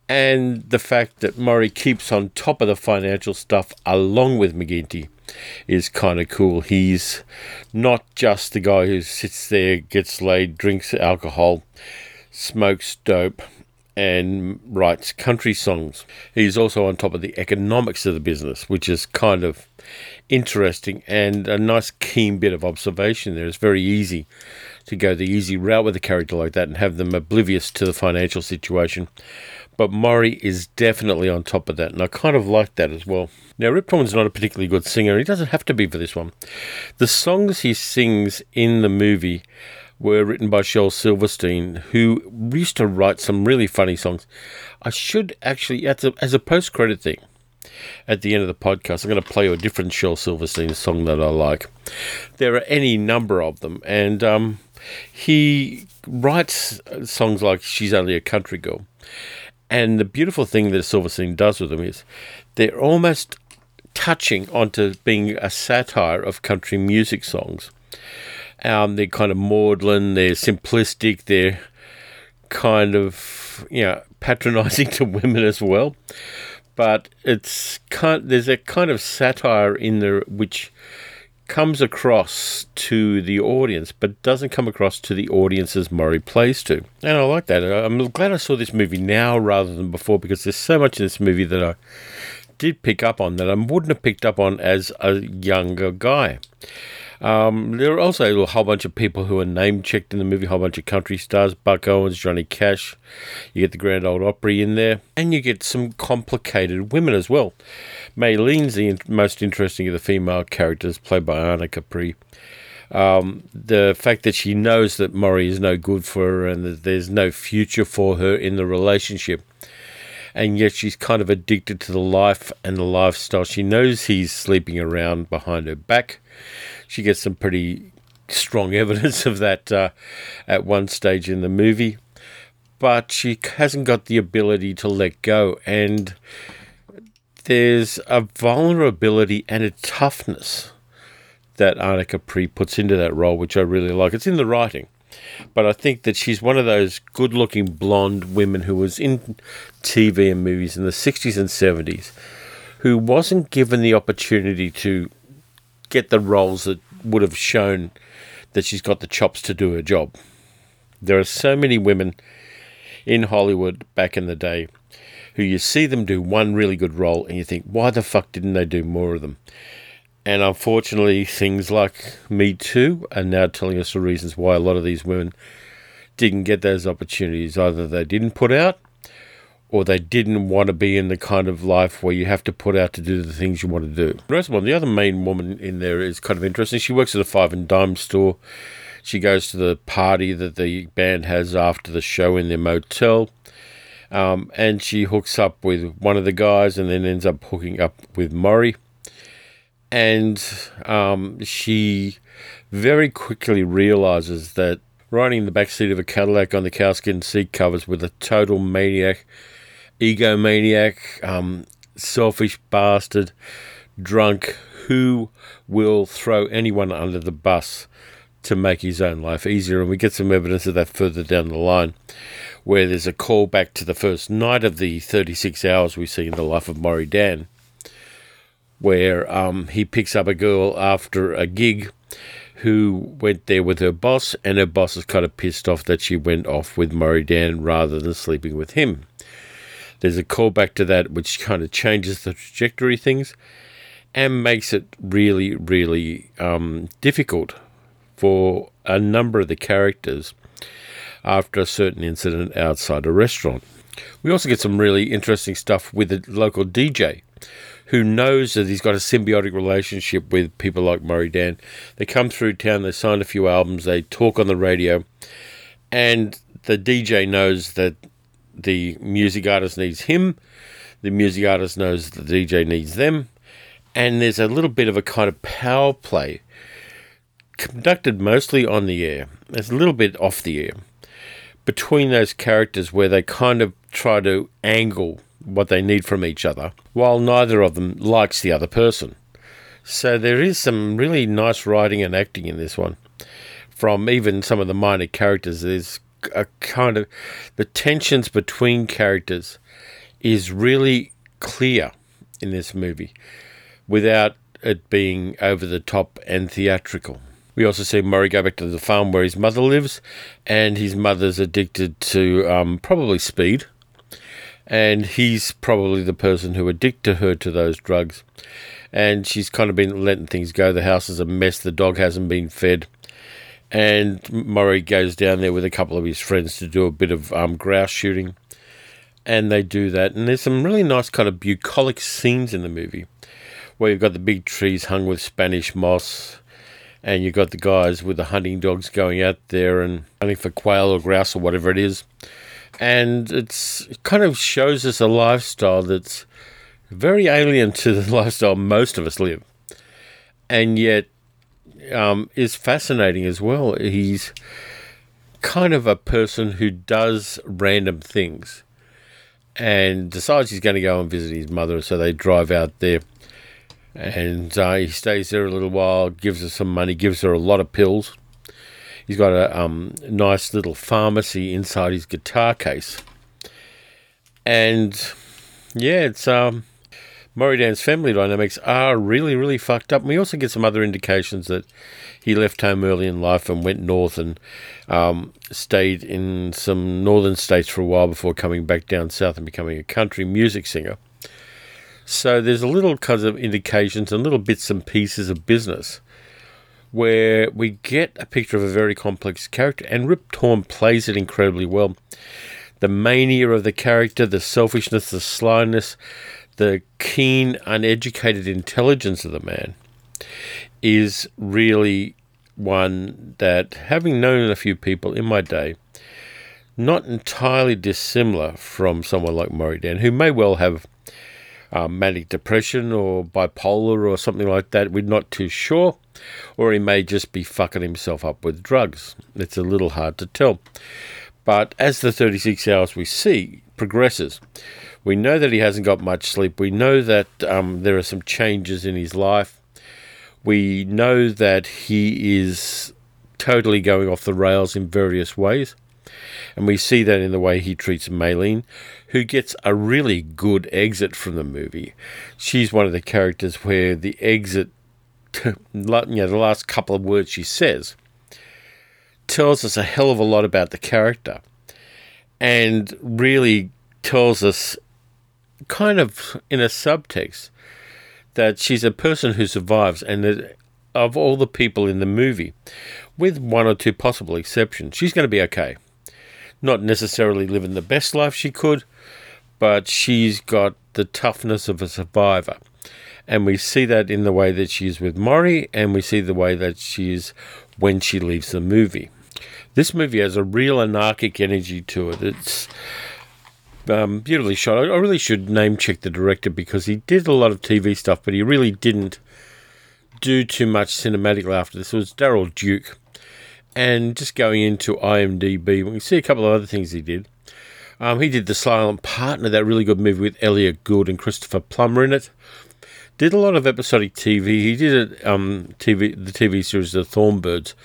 And the fact that Murray keeps on top of the financial stuff along with McGinty is kind of cool. He's not just the guy who sits there, gets laid, drinks alcohol, smokes dope, and writes country songs. He's also on top of the economics of the business, which is kind of interesting and a nice keen bit of observation there. It's very easy to go the easy route with a character like that and have them oblivious to the financial situation. But Murray is definitely on top of that, and I kind of like that as well. Now, Rip Torn's not a particularly good singer, he doesn't have to be for this one. The songs he sings in the movie were written by Shel Silverstein, who used to write some really funny songs. I should actually, as a, as a post credit thing, at the end of the podcast, I'm going to play you a different Shel Silverstein song that I like. There are any number of them, and um, he writes songs like She's Only a Country Girl. And the beautiful thing that Silverstein does with them is they're almost touching onto being a satire of country music songs. Um, they're kind of maudlin, they're simplistic, they're kind of, you know, patronizing to women as well. But it's kind, there's a kind of satire in there which comes across to the audience, but doesn't come across to the audience as Murray plays to. And I like that. I'm glad I saw this movie now rather than before because there's so much in this movie that I did pick up on that I wouldn't have picked up on as a younger guy. Um, there are also a whole bunch of people who are name checked in the movie, a whole bunch of country stars, Buck Owens, Johnny Cash. You get the Grand Old Opry in there, and you get some complicated women as well. Maylene's the most interesting of the female characters, played by Ahna Capri. Um, the fact that she knows that Maury is no good for her and that there's no future for her in the relationship and yet she's kind of addicted to the life and the lifestyle. She knows he's sleeping around behind her back. She gets some pretty strong evidence of that uh, at one stage in the movie, but she hasn't got the ability to let go. And there's a vulnerability and a toughness that Ahna Capri puts into that role, which I really like. It's in the writing. But I think that she's one of those good looking blonde women who was in TV and movies in the 60s and 70s who wasn't given the opportunity to get the roles that would have shown that she's got the chops to do her job. There are so many women in Hollywood back in the day who you see them do one really good role and you think, why the fuck didn't they do more of them? And unfortunately, things like Me Too are now telling us the reasons why a lot of these women didn't get those opportunities. Either they didn't put out, or they didn't want to be in the kind of life where you have to put out to do the things you want to do. The other main woman in there is kind of interesting. She works at a five and dime store. She goes to the party that the band has after the show in their motel. Um, and she hooks up with one of the guys and then ends up hooking up with Maury and um, she very quickly realizes that riding in the back seat of a Cadillac on the cowskin seat covers with a total maniac, egomaniac, um, selfish bastard, drunk who will throw anyone under the bus to make his own life easier. And we get some evidence of that further down the line, where there's a call back to the first night of the 36 hours we see in the life of Maury Dan where um, he picks up a girl after a gig who went there with her boss, and her boss is kind of pissed off that she went off with Maury Dan rather than sleeping with him. There's a callback to that which kind of changes the trajectory of things and makes it really, really um, difficult for a number of the characters after a certain incident outside a restaurant. We also get some really interesting stuff with the local DJ who knows that he's got a symbiotic relationship with people like Murray Dan. They come through town, they sign a few albums, they talk on the radio, and the DJ knows that the music artist needs him, the music artist knows the DJ needs them, and there's a little bit of a kind of power play conducted mostly on the air. There's a little bit off the air between those characters where they kind of try to angle what they need from each other, while neither of them likes the other person. So there is some really nice writing and acting in this one. from even some of the minor characters. There's a kind of the tensions between characters is really clear in this movie without it being over the top and theatrical. We also see Murray go back to the farm where his mother lives, and his mother's addicted to um, probably speed, and he's probably the person who addicted her to those drugs. And she's kind of been letting things go. The house is a mess. The dog hasn't been fed. And Murray goes down there with a couple of his friends to do a bit of um, grouse shooting. And they do that. And there's some really nice kind of bucolic scenes in the movie where you've got the big trees hung with Spanish moss and you've got the guys with the hunting dogs going out there and hunting for quail or grouse or whatever it is. And it's it kind of shows us a lifestyle that's very alien to the lifestyle most of us live, and yet um, is fascinating as well. He's kind of a person who does random things and decides he's going to go and visit his mother, so they drive out there and uh, he stays there a little while, gives her some money, gives her a lot of pills. He's got a um, nice little pharmacy inside his guitar case, and yeah, it's um, Murray Dan's family dynamics are really, really fucked up. And we also get some other indications that he left home early in life and went north and um, stayed in some northern states for a while before coming back down south and becoming a country music singer. So there's a little kinds of indications and little bits and pieces of business where we get a picture of a very complex character, and Rip Torn plays it incredibly well. The mania of the character, the selfishness, the slyness, the keen, uneducated intelligence of the man is really one that, having known a few people in my day, not entirely dissimilar from someone like Murray Dan, who may well have um, manic depression or bipolar or something like that. We're not too sure. Or he may just be fucking himself up with drugs. It's a little hard to tell. But as the 36 hours we see progresses, we know that he hasn't got much sleep. We know that um, there are some changes in his life. We know that he is totally going off the rails in various ways. And we see that in the way he treats Maylene, who gets a really good exit from the movie. She's one of the characters where the exit, you know, the last couple of words she says, tells us a hell of a lot about the character and really tells us, kind of in a subtext, that she's a person who survives and that of all the people in the movie, with one or two possible exceptions, she's going to be okay not necessarily living the best life she could, but she's got the toughness of a survivor. And we see that in the way that she is with Murray, and we see the way that she is when she leaves the movie. This movie has a real anarchic energy to it. It's um, beautifully shot. I really should name check the director because he did a lot of TV stuff, but he really didn't do too much cinematically after this. It was Daryl Duke. And just going into IMDb, we see a couple of other things he did. Um, he did The Silent Partner, that really good movie with Elliott Gould and Christopher Plummer in it. Did a lot of episodic TV. He did a, um, TV, the TV series The Thornbirds,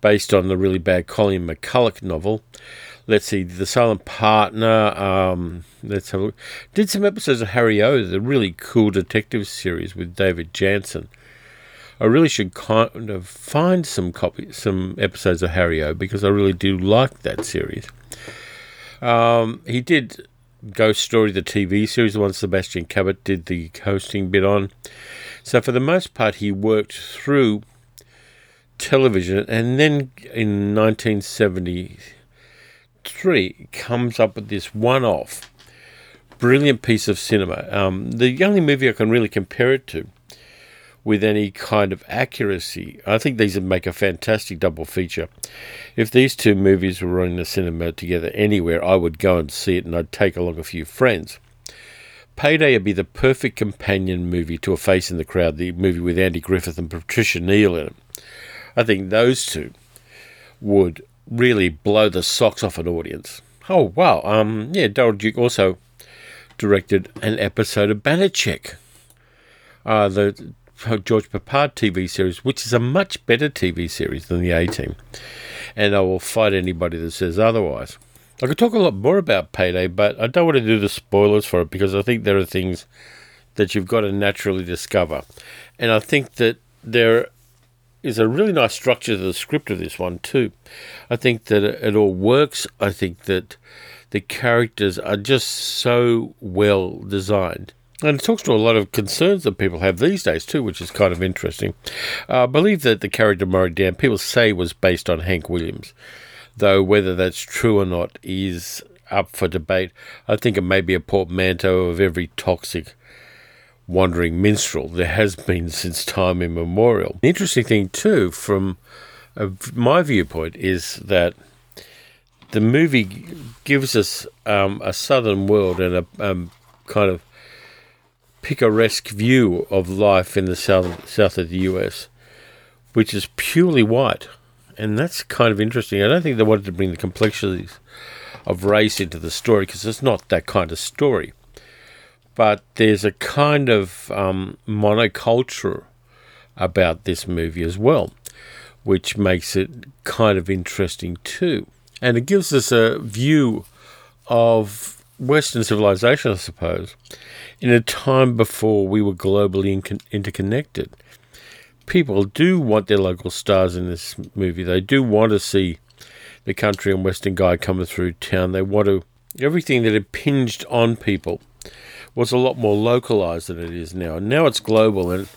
based on the really bad Colleen McCullough novel. Let's see, The Silent Partner. Um, let's have a look. Did some episodes of Harry O, the really cool detective series with David Janssen. I really should kind of find some copy, some episodes of Harry O because I really do like that series. Um, he did Ghost Story, the TV series, the one Sebastian Cabot did the hosting bit on. So for the most part, he worked through television, and then in 1973 comes up with this one-off brilliant piece of cinema. Um, the only movie I can really compare it to with any kind of accuracy. I think these would make a fantastic double feature. If these two movies were in the cinema together anywhere, I would go and see it and I'd take along a few friends. Payday would be the perfect companion movie to A Face in the Crowd, the movie with Andy Griffith and Patricia Neal in it. I think those two would really blow the socks off an audience. Oh wow! Um, yeah, Daryl Duke also directed an episode of Banacek. Uh, the George Peppard TV series, which is a much better TV series than the A Team. And I will fight anybody that says otherwise. I could talk a lot more about Payday, but I don't want to do the spoilers for it because I think there are things that you've got to naturally discover. And I think that there is a really nice structure to the script of this one, too. I think that it all works. I think that the characters are just so well designed. And it talks to a lot of concerns that people have these days too, which is kind of interesting. Uh, I believe that the character Murray Dan, people say was based on Hank Williams, though whether that's true or not is up for debate. I think it may be a portmanteau of every toxic wandering minstrel there has been since time immemorial. The interesting thing too, from my viewpoint, is that the movie gives us um, a southern world and a um, kind of picaresque view of life in the south south of the US, which is purely white, and that's kind of interesting. I don't think they wanted to bring the complexities of race into the story because it's not that kind of story, but there's a kind of um, monoculture about this movie as well, which makes it kind of interesting too, and it gives us a view of Western civilization, I suppose, in a time before we were globally in- interconnected. People do want their local stars in this movie. They do want to see the country and Western guy coming through town. They want to. Everything that impinged on people was a lot more localized than it is now. Now it's global and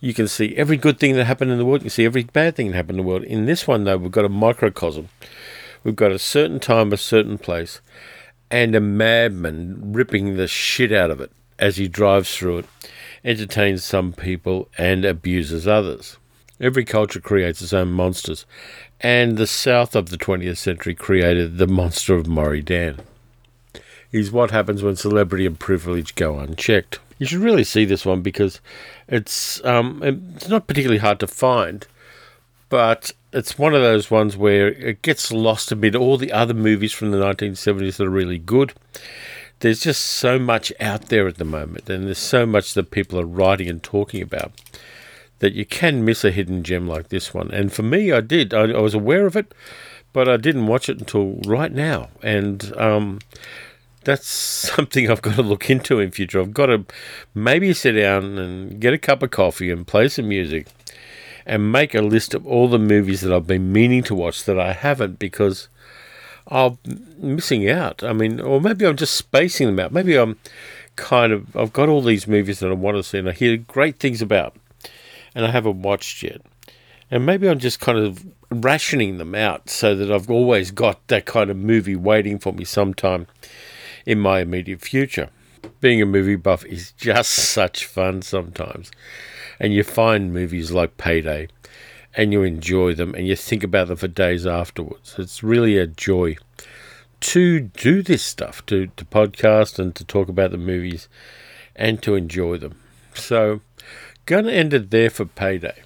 you can see every good thing that happened in the world. You can see every bad thing that happened in the world. In this one, though, we've got a microcosm. We've got a certain time, a certain place and a madman ripping the shit out of it as he drives through it, entertains some people and abuses others. Every culture creates its own monsters, and the South of the 20th century created the monster of Maury Dan. He's what happens when celebrity and privilege go unchecked. You should really see this one because it's um, it's not particularly hard to find, but it's one of those ones where it gets lost amid all the other movies from the 1970s that are really good. There's just so much out there at the moment, and there's so much that people are writing and talking about that you can miss a hidden gem like this one. And for me, I did. I, I was aware of it, but I didn't watch it until right now. And um, that's something I've got to look into in future. I've got to maybe sit down and get a cup of coffee and play some music and make a list of all the movies that I've been meaning to watch that I haven't because I'm missing out. I mean, or maybe I'm just spacing them out. Maybe I'm kind of, I've got all these movies that I want to see and I hear great things about and I haven't watched yet. And maybe I'm just kind of rationing them out so that I've always got that kind of movie waiting for me sometime in my immediate future. Being a movie buff is just such fun sometimes and you find movies like Payday and you enjoy them and you think about them for days afterwards. It's really a joy to do this stuff, to, to podcast and to talk about the movies and to enjoy them. So, to end it there for Payday.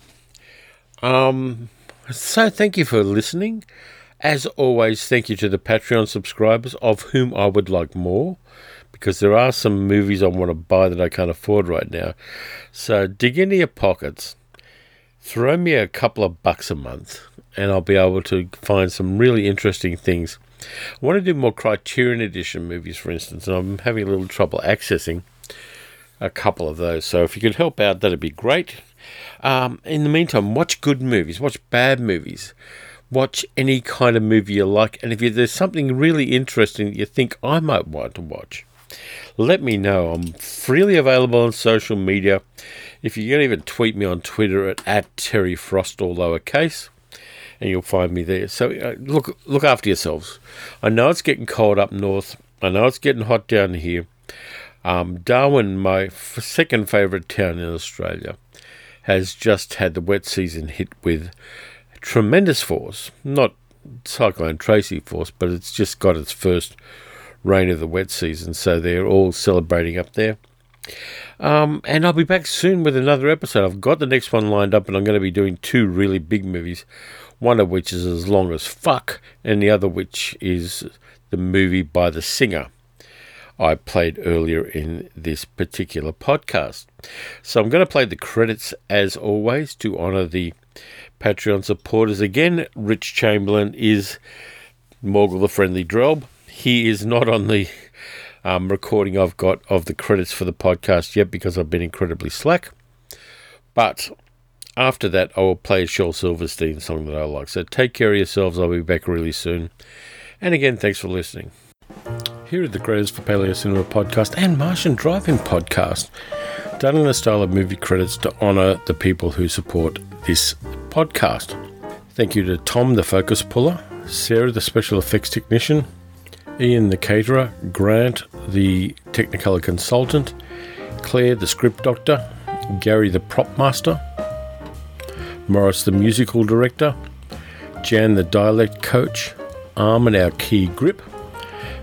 Um, so, thank you for listening. As always, thank you to the Patreon subscribers, of whom I would like more because there are some movies I want to buy that I can't afford right now. So dig into your pockets, throw me a couple of bucks a month, and I'll be able to find some really interesting things. I want to do more Criterion Edition movies, for instance, and I'm having a little trouble accessing a couple of those. So if you could help out, that'd be great. Um, in the meantime, watch good movies, watch bad movies watch any kind of movie you like. And if there's something really interesting that you think I might want to watch, let me know. I'm freely available on social media. If you can even tweet me on Twitter at, at Terry Frost, all lowercase, and you'll find me there. So uh, look, look after yourselves. I know it's getting cold up north. I know it's getting hot down here. Um, Darwin, my f- second favourite town in Australia, has just had the wet season hit with tremendous force. Not Cyclone Tracy force, but it's just got its first rain of the wet season, so they're all celebrating up there. Um, and I'll be back soon with another episode. I've got the next one lined up, and I'm going to be doing two really big movies. One of which is as long as fuck, and the other which is the movie by the singer. I played earlier in this particular podcast. So I'm going to play the credits as always to honour the Patreon supporters. Again, Rich Chamberlain is Morgul the Friendly Drob. He is not on the um, recording I've got of the credits for the podcast yet because I've been incredibly slack. But after that, I will play a Shel Silverstein song that I like. So take care of yourselves. I'll be back really soon. And again, thanks for listening. Here are the credits for Paleo Cinema podcast and Martian Drive-In podcast, done in the style of movie credits to honour the people who support this podcast. Thank you to Tom, the focus puller, Sarah, the special effects technician, Ian, the caterer, Grant, the Technicolor consultant, Claire, the script doctor, Gary, the prop master, Morris, the musical director, Jan, the dialect coach, Armin, our key grip,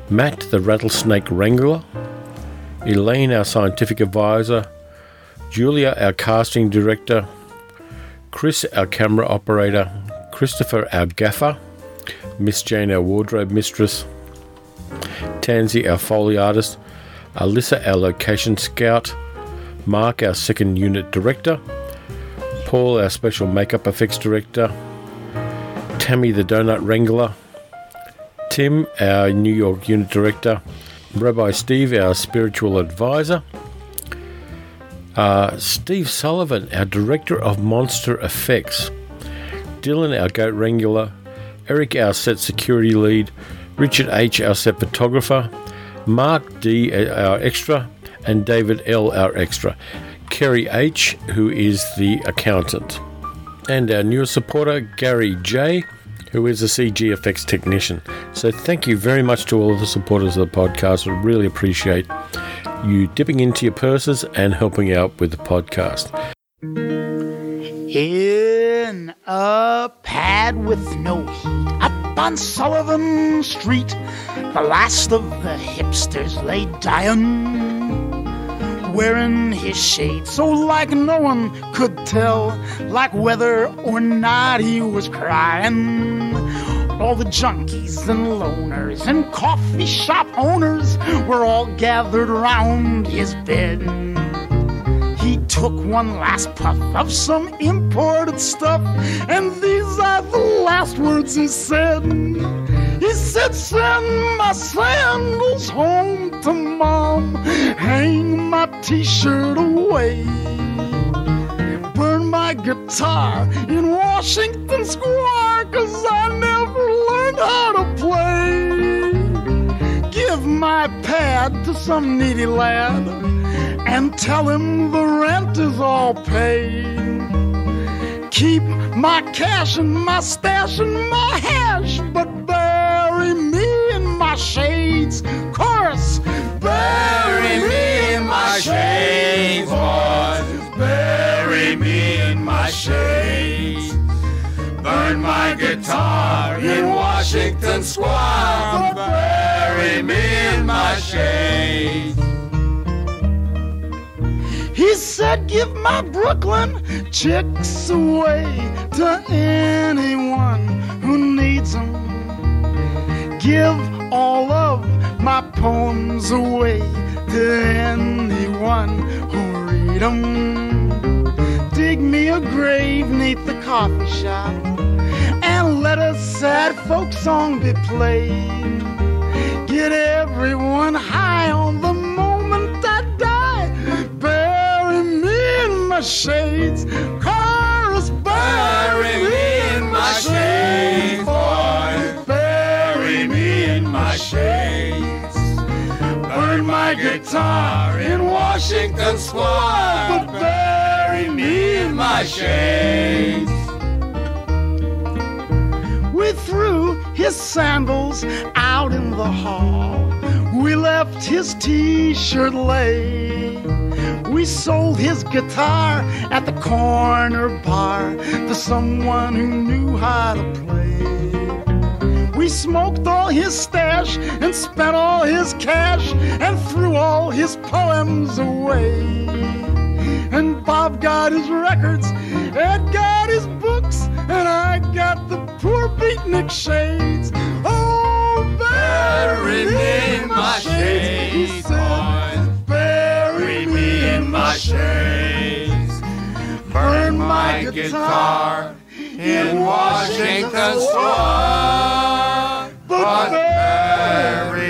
Matt, the rattlesnake wrangler, Elaine, our scientific advisor, Julia, our casting director, Chris, our camera operator, Christopher, our gaffer, Miss Jane, our wardrobe mistress, Tansy, our foley artist, Alyssa, our location scout, Mark, our second unit director, Paul, our special makeup effects director, Tammy, the donut wrangler, Tim, our New York unit director, Rabbi Steve, our spiritual advisor, uh, Steve Sullivan, our director of monster effects, Dylan, our goat wrangler, Eric, our set security lead, Richard H., our set photographer, Mark D., our extra, and David L., our extra, Kerry H., who is the accountant, and our newest supporter, Gary J., who is a CG effects technician. So, thank you very much to all of the supporters of the podcast. I really appreciate you dipping into your purses and helping out with the podcast. A pad with no heat, up on Sullivan Street, the last of the hipsters lay dying, wearing his shades so like no one could tell, like whether or not he was crying. All the junkies and loners and coffee shop owners were all gathered round his bed. He took one last puff of some imported stuff, and these are the last words he said. He said, Send my sandals home to mom, hang my t shirt away, burn my guitar in Washington Square, cause I never learned how to play. Give my pad to some needy lad and tell him the rent is all paid. Keep my cash and my stash and my hash, but bury me in my shades. Chorus, bury me in my shades, boys. Bury me in my shades. Burn my guitar in Washington Square, but bury me in my shades. Said, Give my Brooklyn chicks away to anyone who needs them. Give all of my poems away to anyone who read them. Dig me a grave neath the coffee shop and let a sad folk song be played. Get everyone high on the my shades. Chorus, bury me in my shades. boy, bury me in my shades. Burn my guitar in Washington Square, but bury me in my shades. We threw his sandals out in the hall. We left his t shirt lay. We sold his guitar at the corner bar to someone who knew how to play. We smoked all his stash and spent all his cash and threw all his poems away. And Bob got his records, Ed got his books, and I got the poor beatnik shades. Oh, bury me in my burn my guitar in Washington Square, but very